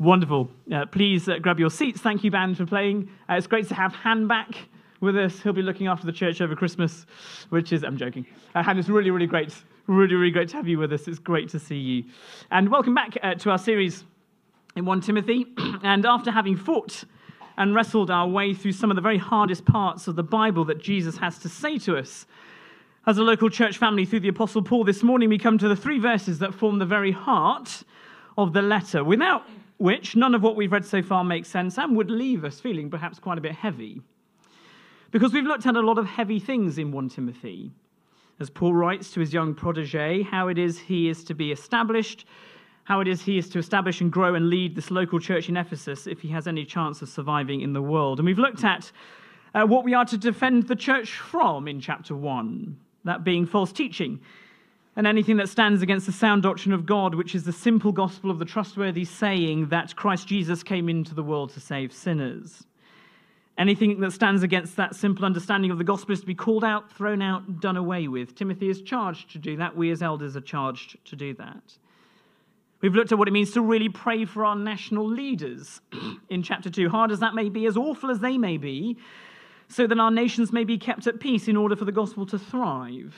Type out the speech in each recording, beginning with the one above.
Wonderful. Uh, please uh, grab your seats. Thank you, band, for playing. Uh, it's great to have Han back with us. He'll be looking after the church over Christmas, which is, I'm joking. Uh, Han, it's really, really great. Really, really great to have you with us. It's great to see you. And welcome back uh, to our series in 1 Timothy. and after having fought and wrestled our way through some of the very hardest parts of the Bible that Jesus has to say to us, as a local church family through the Apostle Paul, this morning we come to the three verses that form the very heart of the letter. Without which none of what we've read so far makes sense and would leave us feeling perhaps quite a bit heavy. Because we've looked at a lot of heavy things in 1 Timothy. As Paul writes to his young protege, how it is he is to be established, how it is he is to establish and grow and lead this local church in Ephesus if he has any chance of surviving in the world. And we've looked at uh, what we are to defend the church from in chapter 1, that being false teaching and anything that stands against the sound doctrine of God, which is the simple gospel of the trustworthy saying that Christ Jesus came into the world to save sinners. Anything that stands against that simple understanding of the gospel is to be called out, thrown out, done away with. Timothy is charged to do that. We as elders are charged to do that. We've looked at what it means to really pray for our national leaders in chapter 2, hard as that may be, as awful as they may be, so that our nations may be kept at peace in order for the gospel to thrive.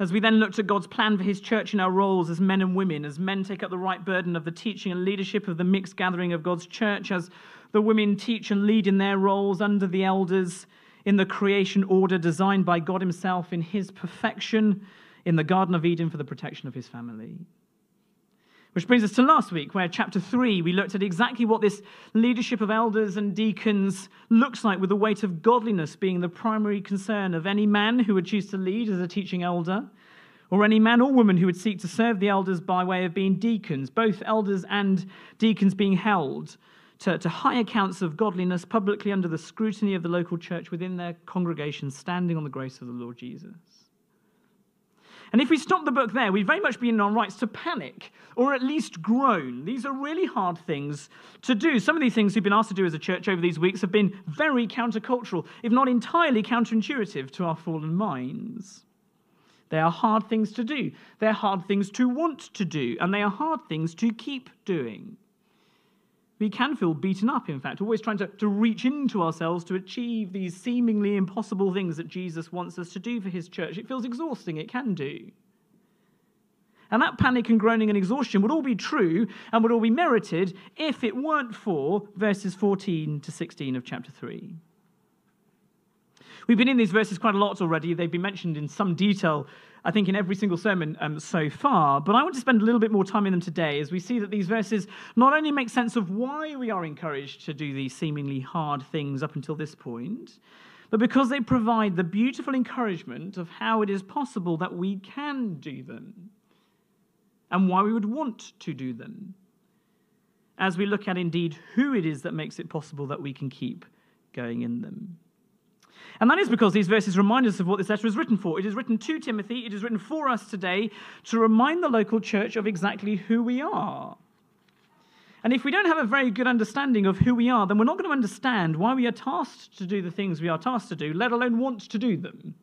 As we then looked at God's plan for his church in our roles as men and women, as men take up the right burden of the teaching and leadership of the mixed gathering of God's church, as the women teach and lead in their roles under the elders in the creation order designed by God himself in his perfection in the Garden of Eden for the protection of his family. Which brings us to last week, where chapter 3, we looked at exactly what this leadership of elders and deacons looks like, with the weight of godliness being the primary concern of any man who would choose to lead as a teaching elder, or any man or woman who would seek to serve the elders by way of being deacons, both elders and deacons being held to, to high accounts of godliness publicly under the scrutiny of the local church within their congregation, standing on the grace of the Lord Jesus. And if we stop the book there, we'd very much be in our rights to panic or at least groan. These are really hard things to do. Some of these things we've been asked to do as a church over these weeks have been very countercultural, if not entirely counterintuitive to our fallen minds. They are hard things to do. They're hard things to want to do, and they are hard things to keep doing. We can feel beaten up, in fact, always trying to, to reach into ourselves to achieve these seemingly impossible things that Jesus wants us to do for his church. It feels exhausting, it can do. And that panic and groaning and exhaustion would all be true and would all be merited if it weren't for verses 14 to 16 of chapter 3. We've been in these verses quite a lot already. They've been mentioned in some detail I think, in every single sermon um, so far. But I want to spend a little bit more time in them today as we see that these verses not only make sense of why we are encouraged to do these seemingly hard things up until this point, but because they provide the beautiful encouragement of how it is possible that we can do them and why we would want to do them. As we look at indeed who it is that makes it possible that we can keep going in them. And that is because these verses remind us of what this letter is written for. It is written to Timothy, it is written for us today to remind the local church of exactly who we are. And if we don't have a very good understanding of who we are, then we're not going to understand why we are tasked to do the things we are tasked to do, let alone want to do them.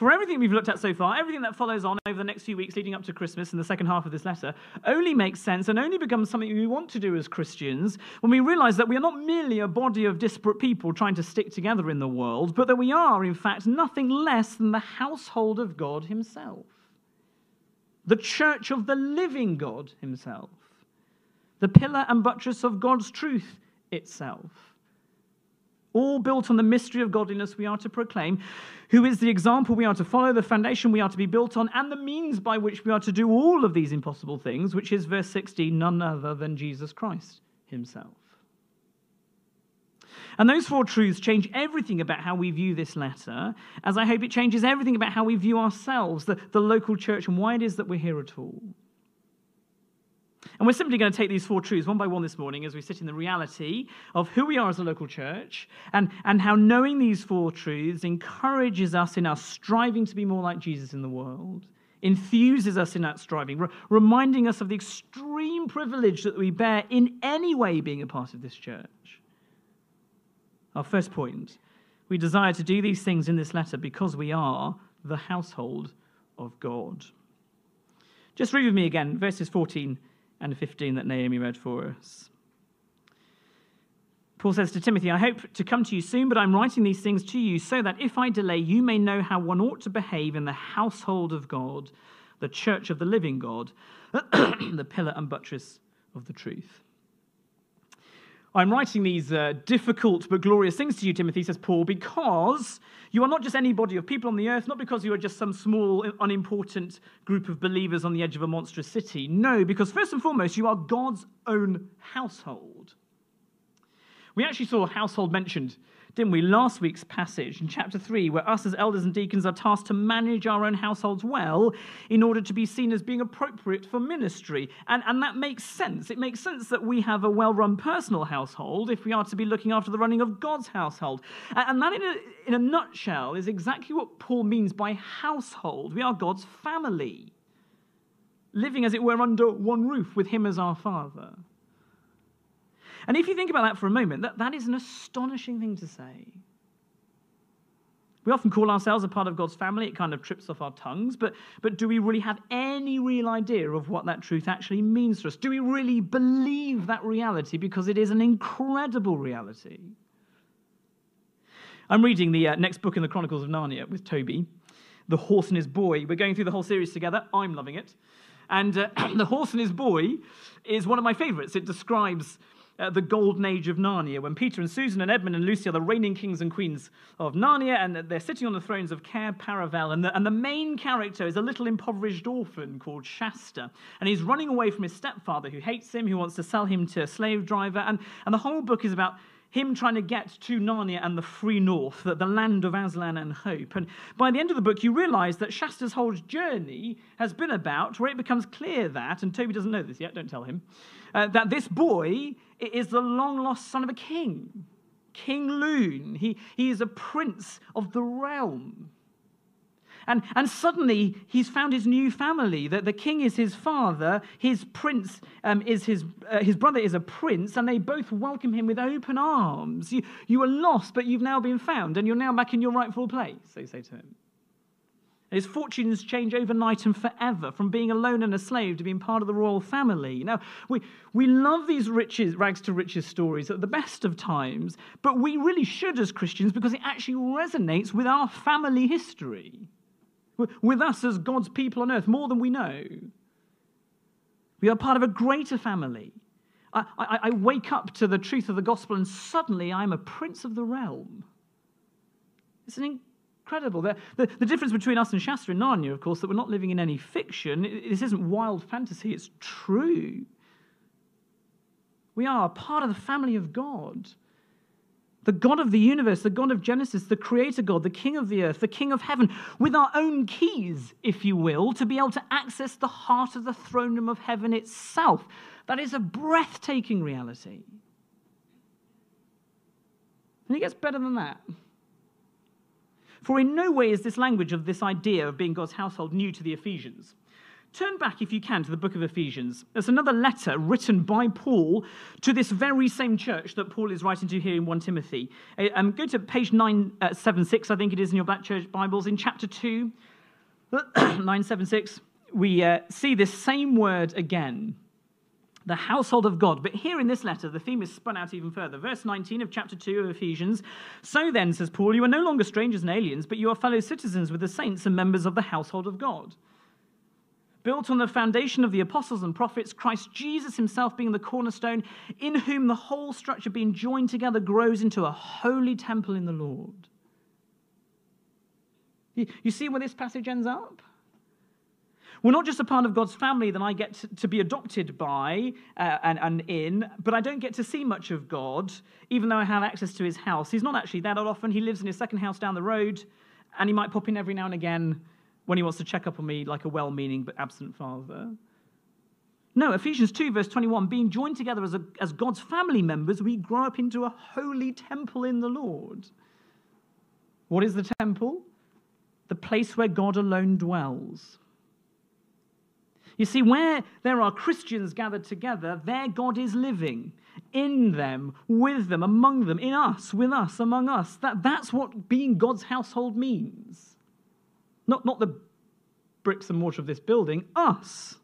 For everything we've looked at so far, everything that follows on over the next few weeks leading up to Christmas and the second half of this letter only makes sense and only becomes something we want to do as Christians when we realize that we are not merely a body of disparate people trying to stick together in the world, but that we are, in fact, nothing less than the household of God Himself, the church of the living God Himself, the pillar and buttress of God's truth itself all built on the mystery of godliness we are to proclaim, who is the example we are to follow, the foundation we are to be built on, and the means by which we are to do all of these impossible things, which is verse 16 none other than Jesus Christ himself. And those four truths change everything about how we view this letter, as I hope it changes everything about how we view ourselves, the, the local church, and why it is that we're here at all. And we're simply going to take these four truths one by one this morning as we sit in the reality of who we are as a local church and, and how knowing these four truths encourages us in our striving to be more like Jesus in the world, infuses us in that striving, re- reminding us of the extreme privilege that we bear in any way being a part of this church. Our first point we desire to do these things in this letter because we are the household of God. Just read with me again, verses 14 and 15 that Naomi read for us. Paul says to Timothy, I hope to come to you soon, but I'm writing these things to you so that if I delay, you may know how one ought to behave in the household of God, the church of the living God, the pillar and buttress of the truth. I'm writing these uh, difficult but glorious things to you, Timothy, says Paul, because you are not just any body of people on the earth, not because you are just some small, unimportant group of believers on the edge of a monstrous city. No, because first and foremost, you are God's own household. We actually saw household mentioned didn't we, last week's passage in chapter 3, where us as elders and deacons are tasked to manage our own households well in order to be seen as being appropriate for ministry. And, and that makes sense. It makes sense that we have a well run personal household if we are to be looking after the running of God's household. And that, in a, in a nutshell, is exactly what Paul means by household. We are God's family, living, as it were, under one roof with Him as our Father. And if you think about that for a moment, that, that is an astonishing thing to say. We often call ourselves a part of God's family. It kind of trips off our tongues. But, but do we really have any real idea of what that truth actually means to us? Do we really believe that reality? Because it is an incredible reality. I'm reading the uh, next book in the Chronicles of Narnia with Toby, The Horse and His Boy. We're going through the whole series together. I'm loving it. And uh, The Horse and His Boy is one of my favorites. It describes uh, the golden age of Narnia, when Peter and Susan and Edmund and Lucy are the reigning kings and queens of Narnia, and they're sitting on the thrones of Cair Paravel. And the, and the main character is a little impoverished orphan called Shasta. And he's running away from his stepfather, who hates him, who wants to sell him to a slave driver. And, and the whole book is about him trying to get to Narnia and the free north, the, the land of Aslan and hope. And by the end of the book, you realize that Shasta's whole journey has been about where it becomes clear that, and Toby doesn't know this yet, don't tell him, uh, that this boy is the long lost son of a king, King Lune. He, he is a prince of the realm. And, and suddenly he's found his new family. That the king is his father, his prince um, is his, uh, his brother is a prince, and they both welcome him with open arms. You, you were lost, but you've now been found, and you're now back in your rightful place, they say to him. His fortunes change overnight and forever from being alone and a slave to being part of the royal family. Now, we, we love these riches, rags to riches stories at the best of times, but we really should as Christians because it actually resonates with our family history with us as God's people on earth more than we know. We are part of a greater family. I, I, I, wake up to the truth of the gospel and suddenly I'm a prince of the realm. It's an incredible. The, the, the difference between us and Shasta and Narnia, of course, that we're not living in any fiction. This isn't wild fantasy, it's true. We are part of the family of God the God of the universe, the God of Genesis, the creator God, the King of the earth, the King of heaven, with our own keys, if you will, to be able to access the heart of the throne room of heaven itself. That is a breathtaking reality. And it gets better than that. For in no way is this language of this idea of being God's household new to the Ephesians. Turn back, if you can, to the book of Ephesians. There's another letter written by Paul to this very same church that Paul is writing to here in 1 Timothy. Uh, um, go to page 976, uh, I think it is in your Black Church Bibles. In chapter 2, 976, we uh, see this same word again the household of God. But here in this letter, the theme is spun out even further. Verse 19 of chapter 2 of Ephesians. So then, says Paul, you are no longer strangers and aliens, but you are fellow citizens with the saints and members of the household of God built on the foundation of the apostles and prophets, Christ Jesus himself being the cornerstone, in whom the whole structure being joined together grows into a holy temple in the Lord. You see where this passage ends up? We're not just a part of God's family that I get to, be adopted by uh, and, and in, but I don't get to see much of God, even though I have access to his house. He's not actually that often. He lives in his second house down the road, and he might pop in every now and again when he wants to check up on me like a well meaning but absent father. No, Ephesians 2, verse 21 being joined together as, a, as God's family members, we grow up into a holy temple in the Lord. What is the temple? The place where God alone dwells. You see, where there are Christians gathered together, there God is living in them, with them, among them, in us, with us, among us. That, that's what being God's household means. Not, not the bricks and mortar of this building, us.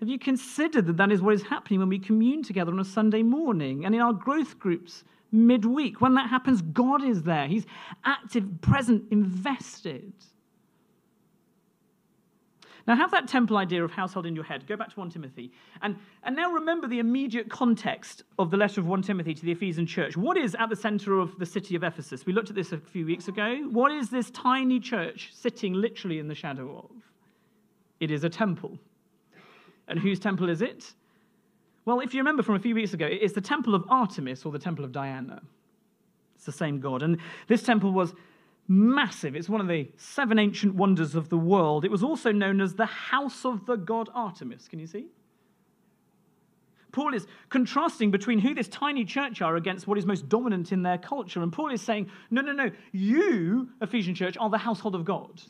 Have you considered that that is what is happening when we commune together on a Sunday morning and in our growth groups midweek? When that happens, God is there. He's active, present, invested. Now, have that temple idea of household in your head. Go back to 1 Timothy. And, and now remember the immediate context of the letter of 1 Timothy to the Ephesian church. What is at the center of the city of Ephesus? We looked at this a few weeks ago. What is this tiny church sitting literally in the shadow of? It is a temple. And whose temple is it? Well, if you remember from a few weeks ago, it's the temple of Artemis or the temple of Diana. It's the same god. And this temple was massive. It's one of the seven ancient wonders of the world. It was also known as the house of the god Artemis. Can you see? Paul is contrasting between who this tiny church are against what is most dominant in their culture. And Paul is saying, no, no, no, you, Ephesian church, are the household of God,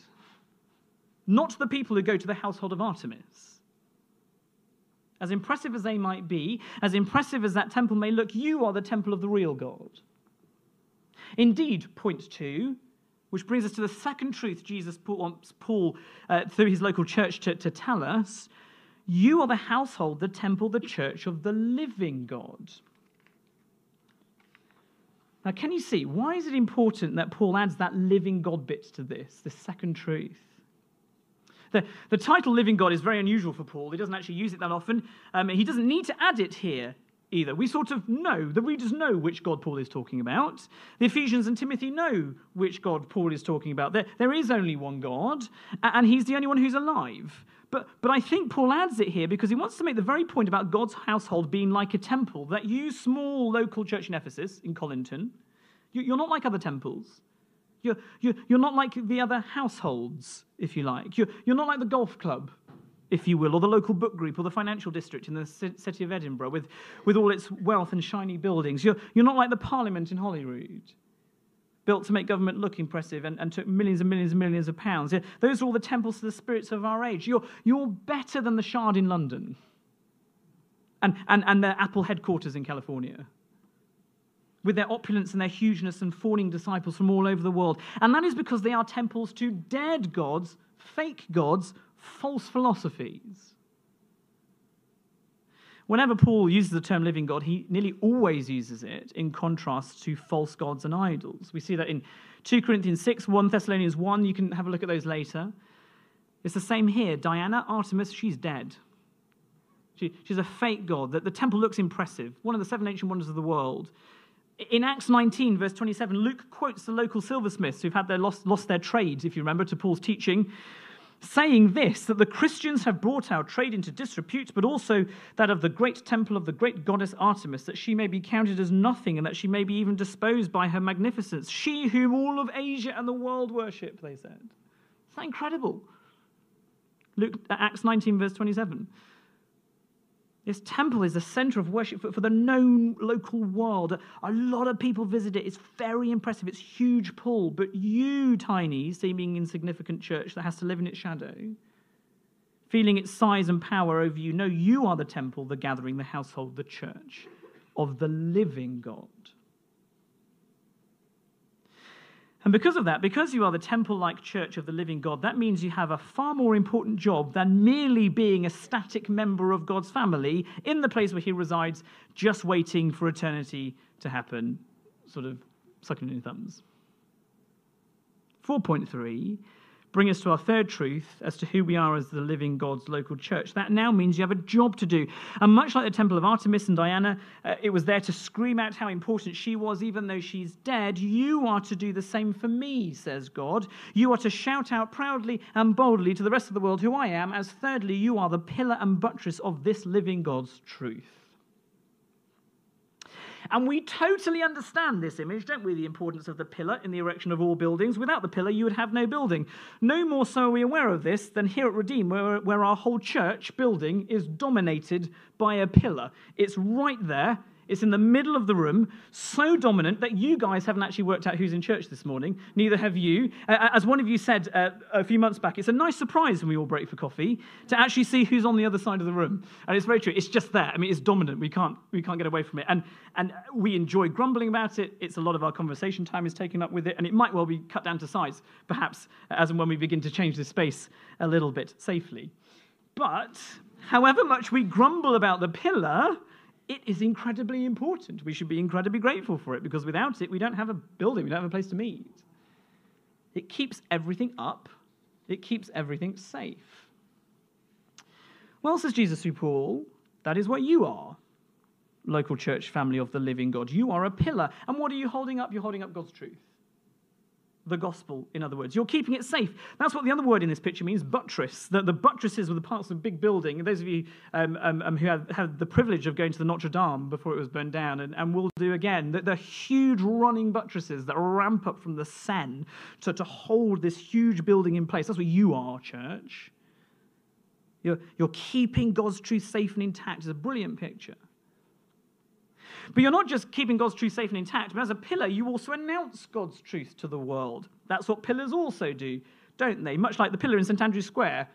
not the people who go to the household of Artemis. As impressive as they might be, as impressive as that temple may look, you are the temple of the real God. Indeed, point two, which brings us to the second truth Jesus wants Paul, uh, through his local church, to, to tell us. You are the household, the temple, the church of the living God. Now, can you see why is it important that Paul adds that living God bit to this, this second truth? The, the title living God is very unusual for Paul. He doesn't actually use it that often. Um, he doesn't need to add it here either. We sort of know, the readers know which God Paul is talking about. The Ephesians and Timothy know which God Paul is talking about. There, there is only one God, and he's the only one who's alive. But, but I think Paul adds it here because he wants to make the very point about God's household being like a temple, that you, small local church in Ephesus, in Colinton, you, are not like other temples. You're, you're, you're not like the other households, if you like. You're, you're not like the golf club if you will, or the local book group, or the financial district in the city of Edinburgh with, with all its wealth and shiny buildings. You're, you're not like the Parliament in Holyrood, built to make government look impressive and, and took millions and millions and millions of pounds. Those are all the temples to the spirits of our age. You're, you're better than the Shard in London and, and, and their Apple headquarters in California. With their opulence and their hugeness and fawning disciples from all over the world. And that is because they are temples to dead gods, fake gods, false philosophies. Whenever Paul uses the term living God, he nearly always uses it in contrast to false gods and idols. We see that in 2 Corinthians 6, 1 Thessalonians 1. You can have a look at those later. It's the same here. Diana, Artemis, she's dead. She, she's a fake god. The, the temple looks impressive, one of the seven ancient wonders of the world. In Acts 19, verse 27, Luke quotes the local silversmiths who've had their lost, lost their trade, if you remember, to Paul's teaching saying this that the Christians have brought our trade into disrepute, but also that of the great temple of the great goddess Artemis, that she may be counted as nothing and that she may be even disposed by her magnificence. She whom all of Asia and the world worship, they said. Is that incredible? Luke, uh, Acts 19, verse 27. This temple is the center of worship for, for the known local world. A lot of people visit it. It's very impressive. It's huge pull. But you, tiny, seeming insignificant church that has to live in its shadow, feeling its size and power over you, no, you are the temple, the gathering, the household, the church of the living God. And because of that, because you are the temple like church of the living God, that means you have a far more important job than merely being a static member of God's family in the place where He resides, just waiting for eternity to happen, sort of sucking in your thumbs. 4.3 bring us to our third truth as to who we are as the living God's local church. That now means you have a job to do. And much like the temple of Artemis and Diana, uh, it was there to scream out how important she was, even though she's dead. You are to do the same for me, says God. You are to shout out proudly and boldly to the rest of the world who I am, as thirdly, you are the pillar and buttress of this living God's truth. And we totally understand this image, don't we? The importance of the pillar in the erection of all buildings. Without the pillar, you would have no building. No more so are we aware of this than here at Redeem, where, where our whole church building is dominated by a pillar. It's right there it's in the middle of the room, so dominant that you guys haven't actually worked out who's in church this morning. Neither have you. As one of you said uh, a few months back, it's a nice surprise when we all break for coffee to actually see who's on the other side of the room. And it's very true. It's just there. I mean, it's dominant. We can't, we can't get away from it. And, and we enjoy grumbling about it. It's a lot of our conversation time is taken up with it. And it might well be cut down to size, perhaps, as and when we begin to change the space a little bit safely. But however much we grumble about the pillar, it is incredibly important. We should be incredibly grateful for it because without it, we don't have a building, we don't have a place to meet. It keeps everything up, it keeps everything safe. Well, says Jesus through Paul, that is what you are, local church family of the living God. You are a pillar. And what are you holding up? You're holding up God's truth the gospel, in other words. You're keeping it safe. That's what the other word in this picture means buttress. The, the buttresses were the parts of a big building. Those of you um, um, um, who have had the privilege of going to the Notre Dame before it was burned down, and, and will do again, the, the huge running buttresses that ramp up from the Seine to, to hold this huge building in place. That's what you are, church. You're, you're keeping God's truth safe and intact. It's a brilliant picture. But you're not just keeping God's truth safe and intact, but as a pillar, you also announce God's truth to the world. That's what pillars also do, don't they? Much like the pillar in St Andrew's Square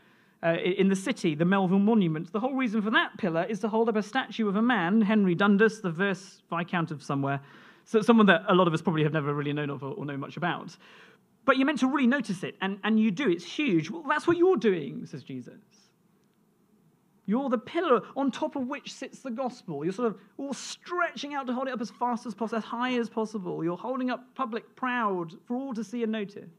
uh, in the city, the Melville Monument. The whole reason for that pillar is to hold up a statue of a man, Henry Dundas, the verse Viscount of somewhere, so someone that a lot of us probably have never really known of or, or know much about. But you're meant to really notice it, and, and you do. It's huge. Well, that's what you're doing, says Jesus. You're the pillar on top of which sits the gospel. You're sort of all stretching out to hold it up as fast as possible, as high as possible. You're holding up public proud for all to see and notice.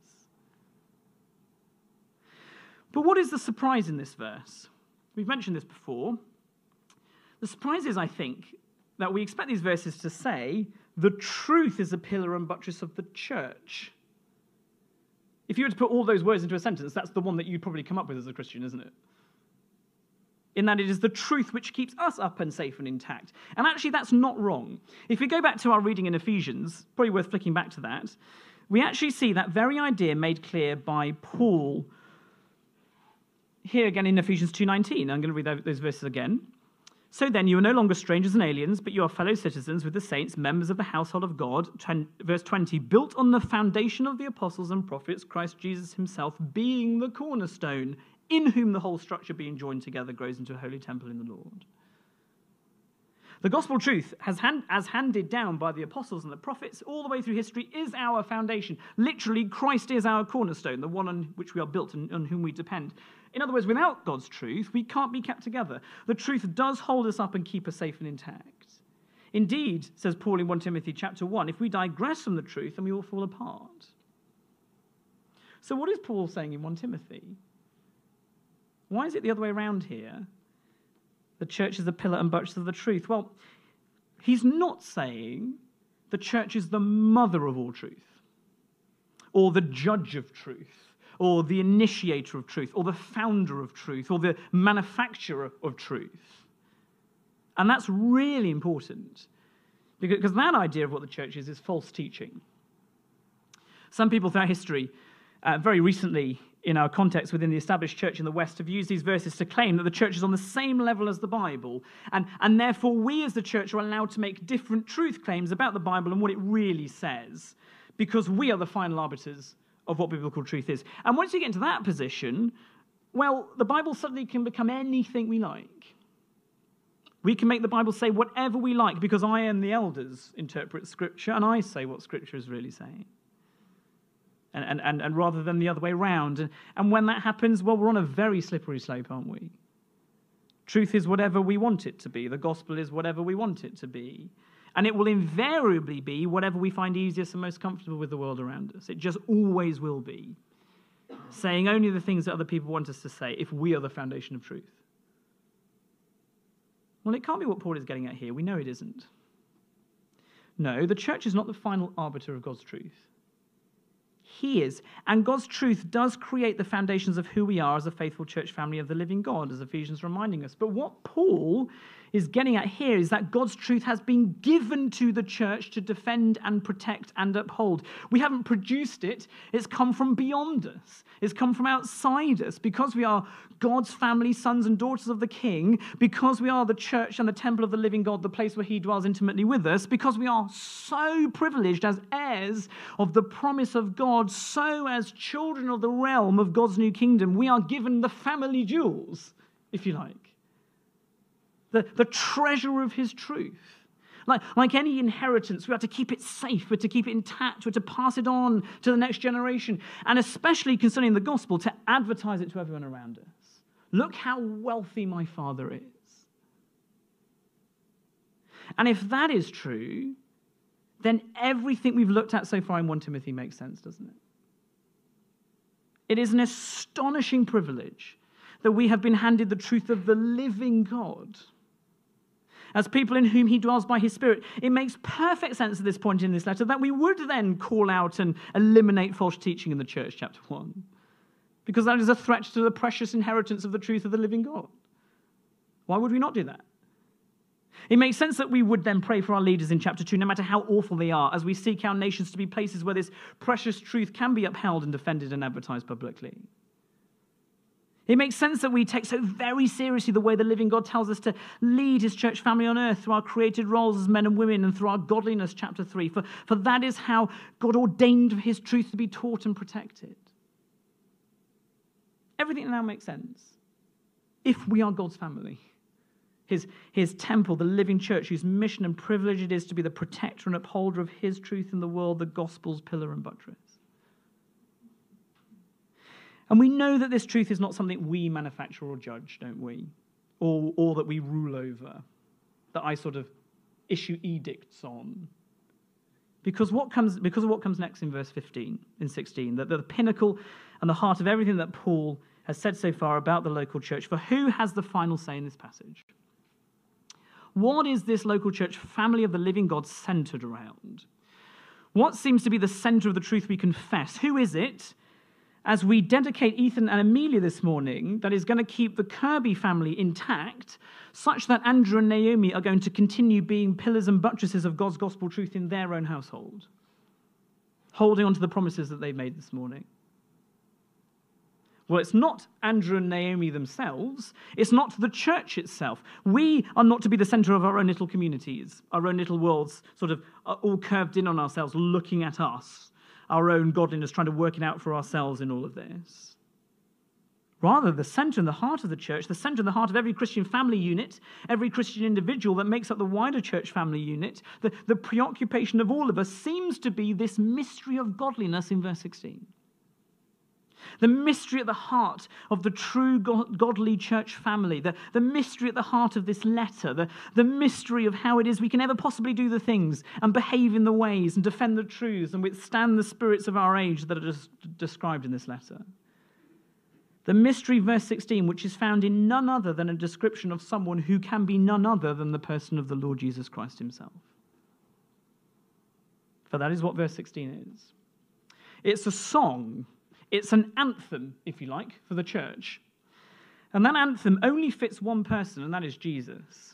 But what is the surprise in this verse? We've mentioned this before. The surprise is, I think, that we expect these verses to say the truth is a pillar and buttress of the church. If you were to put all those words into a sentence, that's the one that you'd probably come up with as a Christian, isn't it? In that it is the truth which keeps us up and safe and intact. And actually, that's not wrong. If we go back to our reading in Ephesians, probably worth flicking back to that, we actually see that very idea made clear by Paul here again in Ephesians 2:19. I'm going to read those verses again. So then, you are no longer strangers and aliens, but you are fellow citizens with the saints, members of the household of God. verse 20, built on the foundation of the apostles and prophets, Christ Jesus himself being the cornerstone, in whom the whole structure being joined together grows into a holy temple in the Lord. The gospel truth, as, hand, as handed down by the apostles and the prophets all the way through history, is our foundation. Literally, Christ is our cornerstone, the one on which we are built and on whom we depend. In other words, without God's truth, we can't be kept together. The truth does hold us up and keep us safe and intact. Indeed, says Paul in 1 Timothy chapter 1, if we digress from the truth, then we will fall apart. So, what is Paul saying in 1 Timothy? Why is it the other way around here? The church is the pillar and buttress of the truth. Well, he's not saying the church is the mother of all truth, or the judge of truth, or the initiator of truth, or the founder of truth, or the manufacturer of truth. And that's really important because that idea of what the church is is false teaching. Some people throughout history, uh, very recently in our context within the established church in the West have used these verses to claim that the church is on the same level as the Bible, and, and therefore we as the church are allowed to make different truth claims about the Bible and what it really says, because we are the final arbiters of what biblical truth is. And once you get into that position, well, the Bible suddenly can become anything we like. We can make the Bible say whatever we like because I and the elders interpret Scripture and I say what Scripture is really saying and, and, and, rather than the other way around. And, and when that happens, well, we're on a very slippery slope, aren't we? Truth is whatever we want it to be. The gospel is whatever we want it to be. And it will invariably be whatever we find easiest and most comfortable with the world around us. It just always will be. Saying only the things that other people want us to say if we are the foundation of truth. Well, it can't be what Paul is getting at here. We know it isn't. No, the church is not the final arbiter of God's truth. He is. And God's truth does create the foundations of who we are as a faithful church family of the living God, as Ephesians reminding us. But what Paul is getting at here is that God's truth has been given to the church to defend and protect and uphold. We haven't produced it, it's come from beyond us, it's come from outside us. Because we are God's family, sons and daughters of the King, because we are the church and the temple of the living God, the place where He dwells intimately with us, because we are so privileged as heirs of the promise of God, so as children of the realm of God's new kingdom, we are given the family jewels, if you like the, the treasure of his truth. Like, like any inheritance, we have to keep it safe, we're to keep it intact, we're to pass it on to the next generation, and especially concerning the gospel, to advertise it to everyone around us. Look how wealthy my father is. And if that is true, then everything we've looked at so far in 1 Timothy makes sense, doesn't it? It is an astonishing privilege that we have been handed the truth of the living God. As people in whom he dwells by his Spirit, it makes perfect sense at this point in this letter that we would then call out and eliminate false teaching in the church, chapter 1, because that is a threat to the precious inheritance of the truth of the living God. Why would we not do that? It makes sense that we would then pray for our leaders in chapter 2, no matter how awful they are, as we seek our nations to be places where this precious truth can be upheld and defended and advertised publicly. It makes sense that we take so very seriously the way the living God tells us to lead his church family on earth through our created roles as men and women and through our godliness, chapter 3. For, for that is how God ordained his truth to be taught and protected. Everything now makes sense if we are God's family his, his temple, the living church, whose mission and privilege it is to be the protector and upholder of his truth in the world, the gospel's pillar and buttress. And we know that this truth is not something we manufacture or judge, don't we? Or, or that we rule over, that I sort of issue edicts on. Because, what comes, because of what comes next in verse 15, in 16, that the pinnacle and the heart of everything that Paul has said so far about the local church. For who has the final say in this passage? What is this local church family of the living God centered around? What seems to be the center of the truth we confess? Who is it? As we dedicate Ethan and Amelia this morning, that is going to keep the Kirby family intact, such that Andrew and Naomi are going to continue being pillars and buttresses of God's gospel truth in their own household, holding on to the promises that they've made this morning. Well, it's not Andrew and Naomi themselves. It's not the church itself. We are not to be the center of our own little communities, our own little worlds, sort of uh, all curved in on ourselves, looking at us, our own godliness, trying to work it out for ourselves in all of this. Rather, the center and the heart of the church, the center and the heart of every Christian family unit, every Christian individual that makes up the wider church family unit, the, the preoccupation of all of us seems to be this mystery of godliness in verse 16 the mystery at the heart of the true godly church family, the, the mystery at the heart of this letter, the, the mystery of how it is we can ever possibly do the things and behave in the ways and defend the truths and withstand the spirits of our age that are just described in this letter. The mystery, verse 16, which is found in none other than a description of someone who can be none other than the person of the Lord Jesus Christ himself. For that is what verse 16 is. It's a song it's an anthem, if you like, for the church. And that anthem only fits one person, and that is Jesus.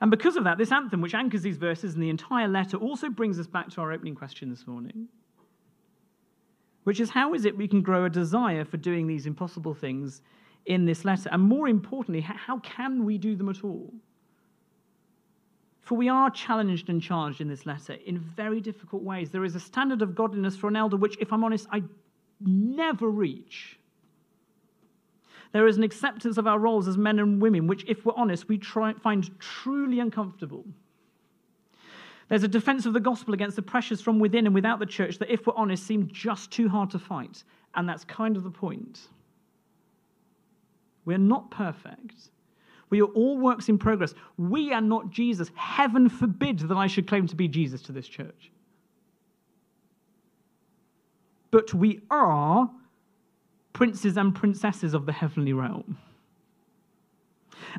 And because of that, this anthem, which anchors these verses and the entire letter, also brings us back to our opening question this morning, which is how is it we can grow a desire for doing these impossible things in this letter? And more importantly, how can we do them at all? For we are challenged and charged in this letter in very difficult ways. There is a standard of godliness for an elder, which, if I'm honest, I never reach. There is an acceptance of our roles as men and women, which, if we're honest, we try, find truly uncomfortable. There's a defense of the gospel against the pressures from within and without the church that, if we're honest, seem just too hard to fight. And that's kind of the point. We're not perfect. We are all works in progress. We are not Jesus. Heaven forbid that I should claim to be Jesus to this church but we are princes and princesses of the heavenly realm.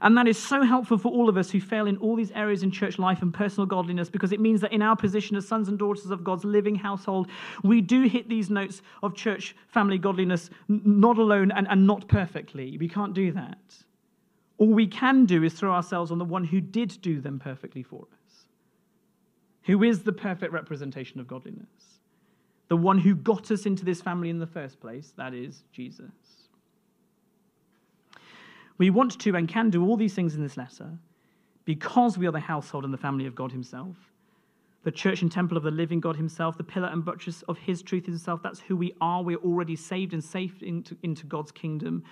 And that is so helpful for all of us who fail in all these areas in church life and personal godliness because it means that in our position as sons and daughters of God's living household, we do hit these notes of church family godliness not alone and, and not perfectly. We can't do that. All we can do is throw ourselves on the one who did do them perfectly for us, who is the perfect representation of godliness the one who got us into this family in the first place, that is Jesus. We want to and can do all these things in this letter because we are the household and the family of God Himself, the church and temple of the living God Himself, the pillar and buttress of His truth Himself. That's who we are. We're already saved and saved into, into God's kingdom,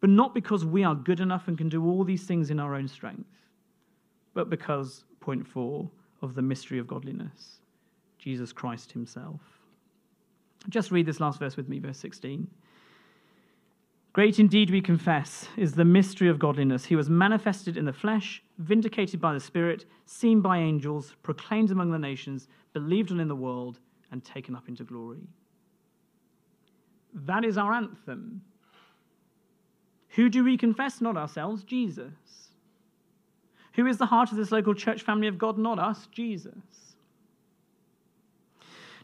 but not because we are good enough and can do all these things in our own strength, but because, point four, of the mystery of godliness Jesus Christ Himself. Just read this last verse with me, verse 16. Great indeed, we confess, is the mystery of godliness. He was manifested in the flesh, vindicated by the Spirit, seen by angels, proclaimed among the nations, believed on in the world, and taken up into glory. That is our anthem. Who do we confess? Not ourselves, Jesus. Who is the heart of this local church family of God? Not us, Jesus.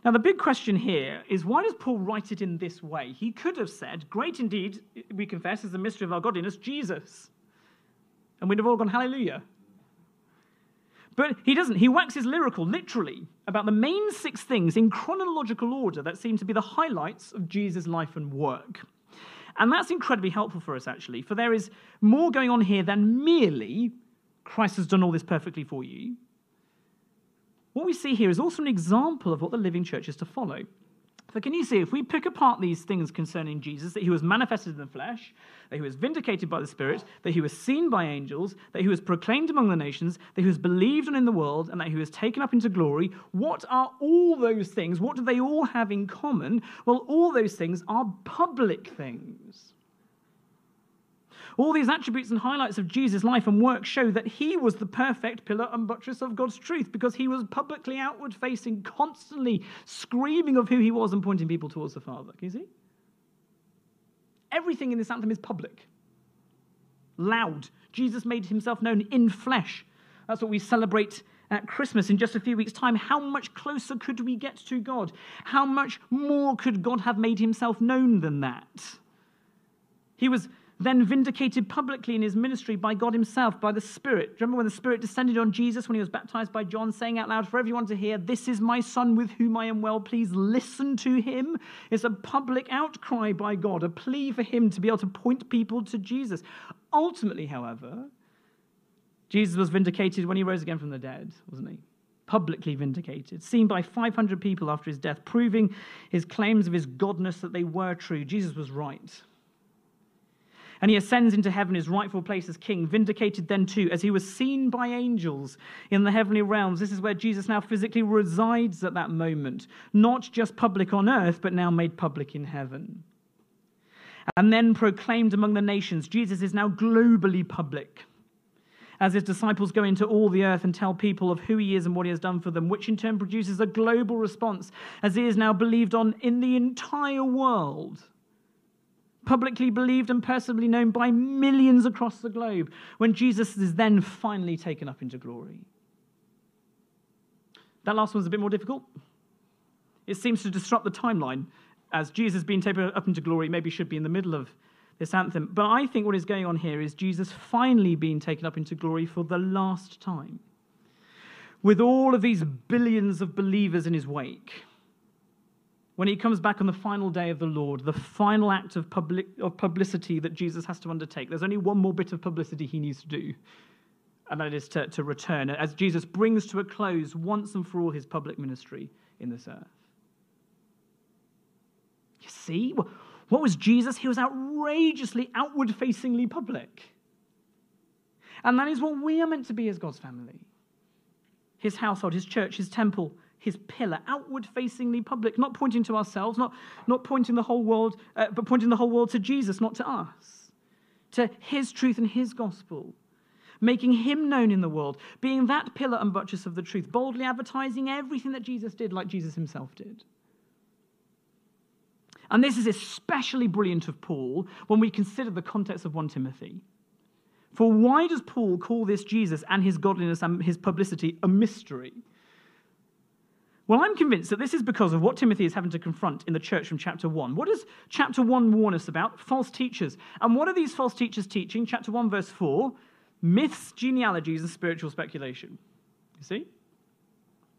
Now, the big question here is why does Paul write it in this way? He could have said, Great indeed, we confess, is the mystery of our godliness, Jesus. And we'd have all gone, Hallelujah. But he doesn't. He waxes lyrical, literally, about the main six things in chronological order that seem to be the highlights of Jesus' life and work. And that's incredibly helpful for us, actually, for there is more going on here than merely Christ has done all this perfectly for you. What we see here is also an example of what the living church is to follow. So, can you see if we pick apart these things concerning Jesus, that he was manifested in the flesh, that he was vindicated by the Spirit, that he was seen by angels, that he was proclaimed among the nations, that he was believed on in the world, and that he was taken up into glory, what are all those things? What do they all have in common? Well, all those things are public things. All these attributes and highlights of Jesus' life and work show that he was the perfect pillar and buttress of God's truth because he was publicly outward facing, constantly screaming of who he was and pointing people towards the Father. Can you see? Everything in this anthem is public, loud. Jesus made himself known in flesh. That's what we celebrate at Christmas in just a few weeks' time. How much closer could we get to God? How much more could God have made himself known than that? He was then vindicated publicly in his ministry by God himself, by the Spirit. Remember when the Spirit descended on Jesus when he was baptized by John, saying out loud for everyone to hear, This is my Son with whom I am well pleased. Listen to him. It's a public outcry by God, a plea for him to be able to point people to Jesus. Ultimately, however, Jesus was vindicated when he rose again from the dead, wasn't he? Publicly vindicated, seen by 500 people after his death, proving his claims of his godness that they were true. Jesus was right and he ascends into heaven, his rightful place as king, vindicated then too, as he was seen by angels in the heavenly realms. This is where Jesus now physically resides at that moment, not just public on earth, but now made public in heaven. And then proclaimed among the nations. Jesus is now globally public as his disciples go into all the earth and tell people of who he is and what he has done for them, which in turn produces a global response as he is now believed on in the entire world publicly believed and personally known by millions across the globe, when Jesus is then finally taken up into glory. That last one's a bit more difficult. It seems to disrupt the timeline, as Jesus being taken up into glory maybe should be in the middle of this anthem. But I think what is going on here is Jesus finally being taken up into glory for the last time. With all of these billions of believers in his wake when he comes back on the final day of the Lord, the final act of, public, of publicity that Jesus has to undertake, there's only one more bit of publicity he needs to do, and that is to, to return as Jesus brings to a close once and for all his public ministry in this earth. You see, what was Jesus? He was outrageously outward facingly public. And that is what we are meant to be as God's family his household, his church, his temple, his pillar, outward facingly public, not pointing to ourselves, not, not pointing the whole world, uh, but pointing the whole world to Jesus, not to us, to his truth and his gospel, making him known in the world, being that pillar and buttress of the truth, boldly advertising everything that Jesus did, like Jesus himself did. And this is especially brilliant of Paul when we consider the context of 1 Timothy. For why does Paul call this Jesus and his godliness and his publicity a mystery? Well, I'm convinced that this is because of what Timothy is having to confront in the church from chapter 1. What does chapter 1 warn us about? False teachers. And what are these false teachers teaching? Chapter 1, verse 4 myths, genealogies, and spiritual speculation. You see?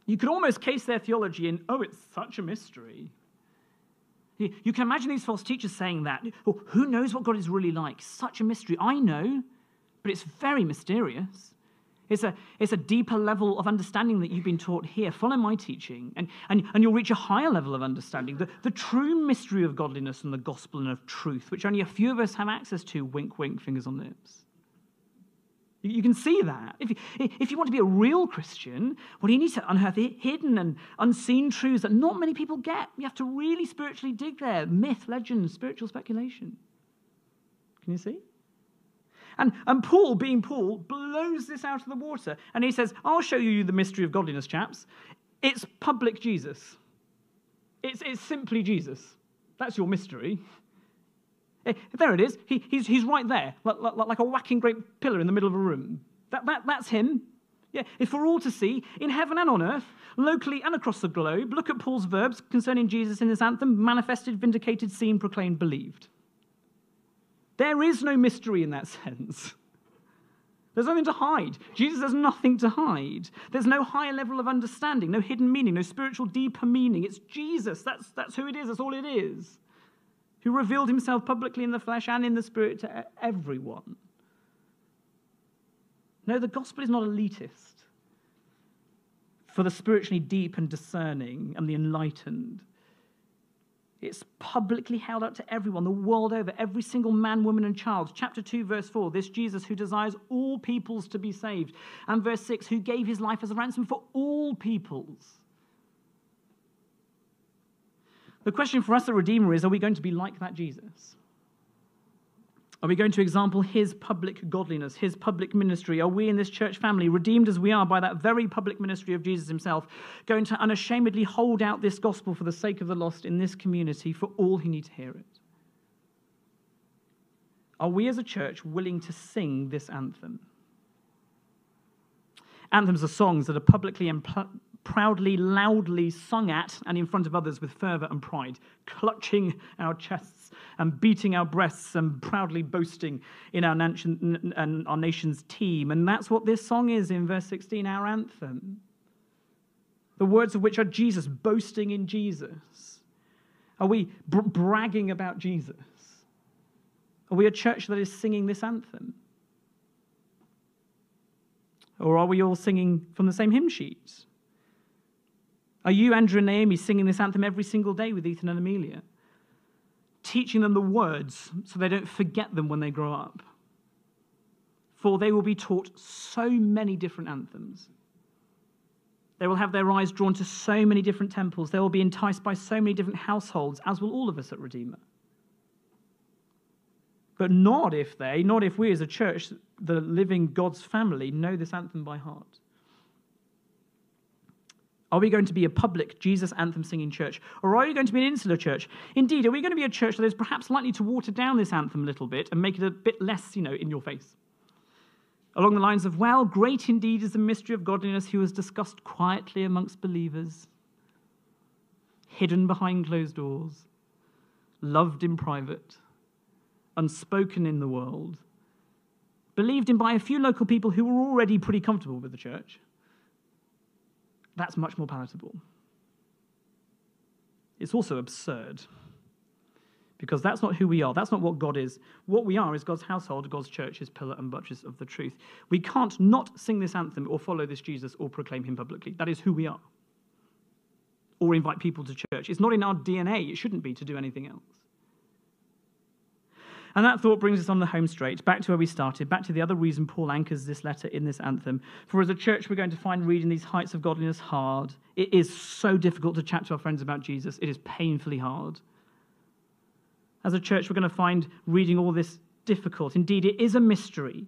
You could almost case their theology in, oh, it's such a mystery. You can imagine these false teachers saying that. Oh, who knows what God is really like? Such a mystery. I know, but it's very mysterious. It's a, it's a deeper level of understanding that you've been taught here. Follow my teaching, and, and, and you'll reach a higher level of understanding. The, the true mystery of godliness and the gospel and of truth, which only a few of us have access to. Wink, wink, fingers on lips. You, can see that. If you, if you want to be a real Christian, well, you need to unearth hidden and unseen truths that not many people get. You have to really spiritually dig there myth, legend, spiritual speculation. Can you see? And, and Paul, being Paul, blows this out of the water and he says, I'll show you the mystery of godliness, chaps. It's public Jesus. It's, it's simply Jesus. That's your mystery. Eh, there it is. He, he's, he's right there, like, like, like a whacking great pillar in the middle of a room. That, that, that's him. Yeah, it's for all to see in heaven and on earth, locally and across the globe. Look at Paul's verbs concerning Jesus in this anthem manifested, vindicated, seen, proclaimed, believed. There is no mystery in that sense. There's nothing to hide. Jesus has nothing to hide. There's no higher level of understanding, no hidden meaning, no spiritual deeper meaning. It's Jesus. That's, that's who it is. That's all it is. Who revealed himself publicly in the flesh and in the spirit to everyone. No, the gospel is not elitist for the spiritually deep and discerning and the enlightened. It's publicly held up to everyone, the world over, every single man, woman, and child. Chapter 2, verse 4 this Jesus who desires all peoples to be saved. And verse 6 who gave his life as a ransom for all peoples. The question for us, the Redeemer, is are we going to be like that Jesus? Are we going to example his public godliness, his public ministry? Are we in this church family, redeemed as we are by that very public ministry of Jesus himself, going to unashamedly hold out this gospel for the sake of the lost in this community for all who need to hear it? Are we as a church willing to sing this anthem? Anthems are songs that are publicly and proudly, loudly sung at and in front of others with fervor and pride, clutching our chests and beating our breasts and proudly boasting in our, nation, and our nation's team. And that's what this song is in verse 16, our anthem. The words of which are Jesus, boasting in Jesus. Are we br- bragging about Jesus? Are we a church that is singing this anthem? Or are we all singing from the same hymn sheets? Are you, Andrew and Naomi, singing this anthem every single day with Ethan and Amelia? Teaching them the words so they don't forget them when they grow up. For they will be taught so many different anthems. They will have their eyes drawn to so many different temples. They will be enticed by so many different households, as will all of us at Redeemer. But not if they, not if we as a church, the living God's family, know this anthem by heart. Are we going to be a public Jesus anthem singing church? Or are you going to be an insular church? Indeed, are we going to be a church that is perhaps likely to water down this anthem a little bit and make it a bit less, you know, in your face? Along the lines of, well, great indeed is the mystery of godliness who was discussed quietly amongst believers, hidden behind closed doors, loved in private, unspoken in the world, believed in by a few local people who were already pretty comfortable with the church that's much more palatable. It's also absurd because that's not who we are. That's not what God is. What we are is God's household, God's church, his pillar and buttress of the truth. We can't not sing this anthem or follow this Jesus or proclaim him publicly. That is who we are. Or invite people to church. It's not in our DNA. It shouldn't be to do anything else. And that thought brings us on the home straight, back to where we started, back to the other reason Paul anchors this letter in this anthem. For as a church, we're going to find reading these heights of godliness hard. It is so difficult to chat to our friends about Jesus, it is painfully hard. As a church, we're going to find reading all this difficult. Indeed, it is a mystery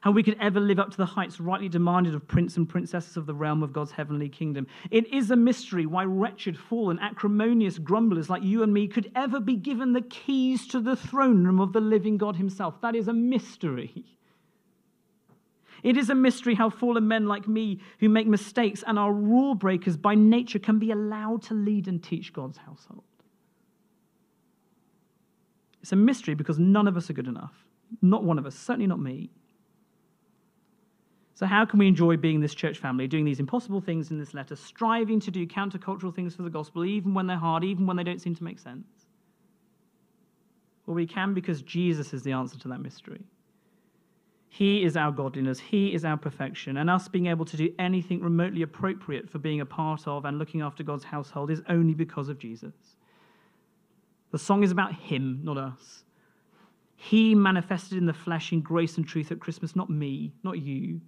how we could ever live up to the heights rightly demanded of prince and princesses of the realm of God's heavenly kingdom. It is a mystery why wretched, fallen, acrimonious grumblers like you and me could ever be given the keys to the throne room of the living God Himself. That is a mystery. It is a mystery how fallen men like me, who make mistakes and are rule breakers by nature, can be allowed to lead and teach God's household. It's a mystery because none of us are good enough. Not one of us, certainly not me. So, how can we enjoy being this church family, doing these impossible things in this letter, striving to do countercultural things for the gospel, even when they're hard, even when they don't seem to make sense? Well, we can because Jesus is the answer to that mystery. He is our godliness, He is our perfection, and us being able to do anything remotely appropriate for being a part of and looking after God's household is only because of Jesus. The song is about Him, not us. He manifested in the flesh in grace and truth at Christmas, not me, not you.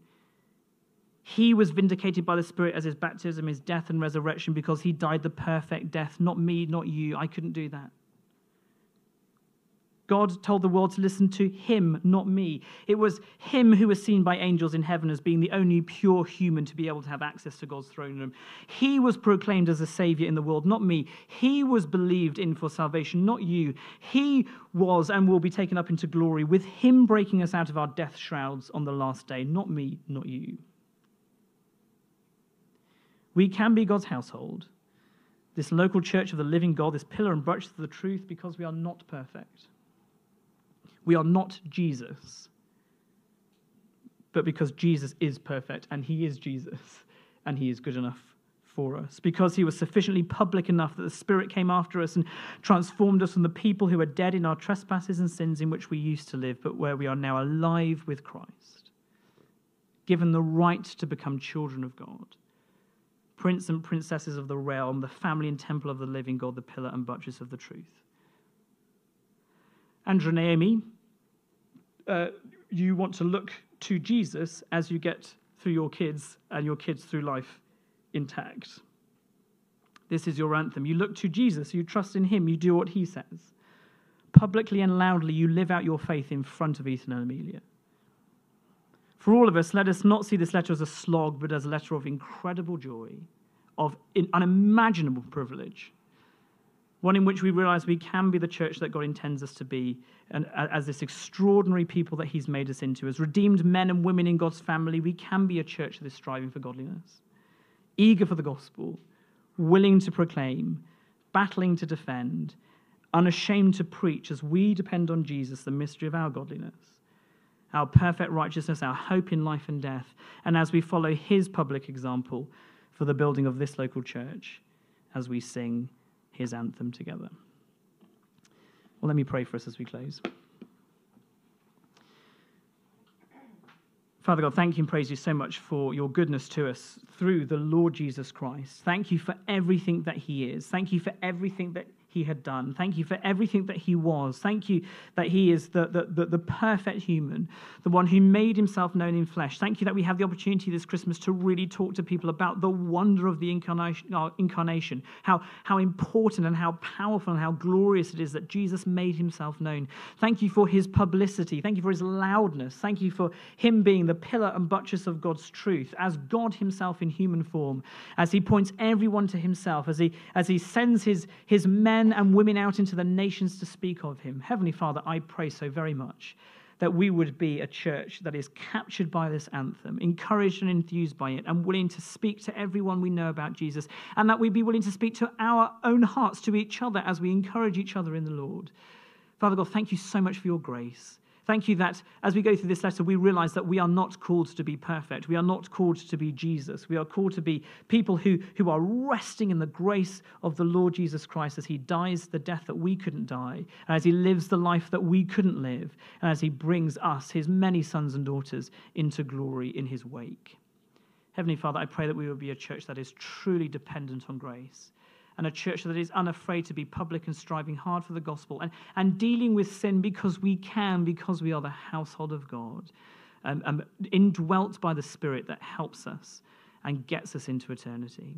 He was vindicated by the Spirit as his baptism, his death, and resurrection because he died the perfect death. Not me, not you. I couldn't do that. God told the world to listen to him, not me. It was him who was seen by angels in heaven as being the only pure human to be able to have access to God's throne room. He was proclaimed as a savior in the world, not me. He was believed in for salvation, not you. He was and will be taken up into glory with him breaking us out of our death shrouds on the last day, not me, not you. We can be God's household this local church of the living God, this pillar and buttress of the truth, because we are not perfect. We are not Jesus, but because Jesus is perfect and he is Jesus and he is good enough for us. Because he was sufficiently public enough that the Spirit came after us and transformed us from the people who are dead in our trespasses and sins in which we used to live, but where we are now alive with Christ, given the right to become children of God prince and princesses of the realm, the family and temple of the living God, the pillar and buttress of the truth. And Naomi, uh, you want to look to Jesus as you get through your kids and your kids through life intact. This is your anthem. You look to Jesus, you trust in him, you do what he says. Publicly and loudly, you live out your faith in front of Ethan and Amelia. For all of us, let us not see this letter as a slog, but as a letter of incredible joy, of unimaginable privilege. One in which we realize we can be the church that God intends us to be, and as this extraordinary people that He's made us into. As redeemed men and women in God's family, we can be a church that is striving for godliness, eager for the gospel, willing to proclaim, battling to defend, unashamed to preach as we depend on Jesus, the mystery of our godliness our perfect righteousness, our hope in life and death, and as we follow his public example for the building of this local church as we sing his anthem together. Well, let me pray for us as we close. Father God, thank you and praise you so much for your goodness to us through the Lord Jesus Christ. Thank you for everything that he is. Thank you for everything that he had done. Thank you for everything that he was. Thank you that he is the, the, the, the, perfect human, the one who made himself known in flesh. Thank you that we have the opportunity this Christmas to really talk to people about the wonder of the incarnation, uh, incarnation how, how important and how powerful and how glorious it is that Jesus made himself known. Thank you for his publicity. Thank you for his loudness. Thank you for him being the pillar and buttress of God's truth as God himself in human form, as he points everyone to himself, as he, as he sends his, his men men and women out into the nations to speak of him. Heavenly Father, I pray so very much that we would be a church that is captured by this anthem, encouraged and enthused by it, and willing to speak to everyone we know about Jesus, and that we'd be willing to speak to our own hearts, to each other, as we encourage each other in the Lord. Father God, thank you so much for your grace. Thank you that as we go through this letter, we realize that we are not called to be perfect. We are not called to be Jesus. We are called to be people who, who are resting in the grace of the Lord Jesus Christ as he dies the death that we couldn't die, as he lives the life that we couldn't live, and as he brings us, his many sons and daughters, into glory in his wake. Heavenly Father, I pray that we will be a church that is truly dependent on grace and a church that is unafraid to be public and striving hard for the gospel and, and dealing with sin because we can, because we are the household of God, um, um, indwelt by the Spirit that helps us and gets us into eternity.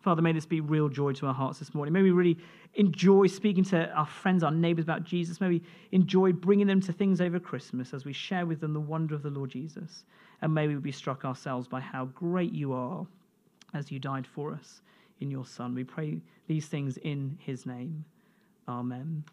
Father, may this be real joy to our hearts this morning. May we really enjoy speaking to our friends, our neighbors about Jesus. May we enjoy bringing them to things over Christmas as we share with them the wonder of the Lord Jesus. And may we be struck ourselves by how great you are as you died for us in your Son. We pray these things in his name. Amen.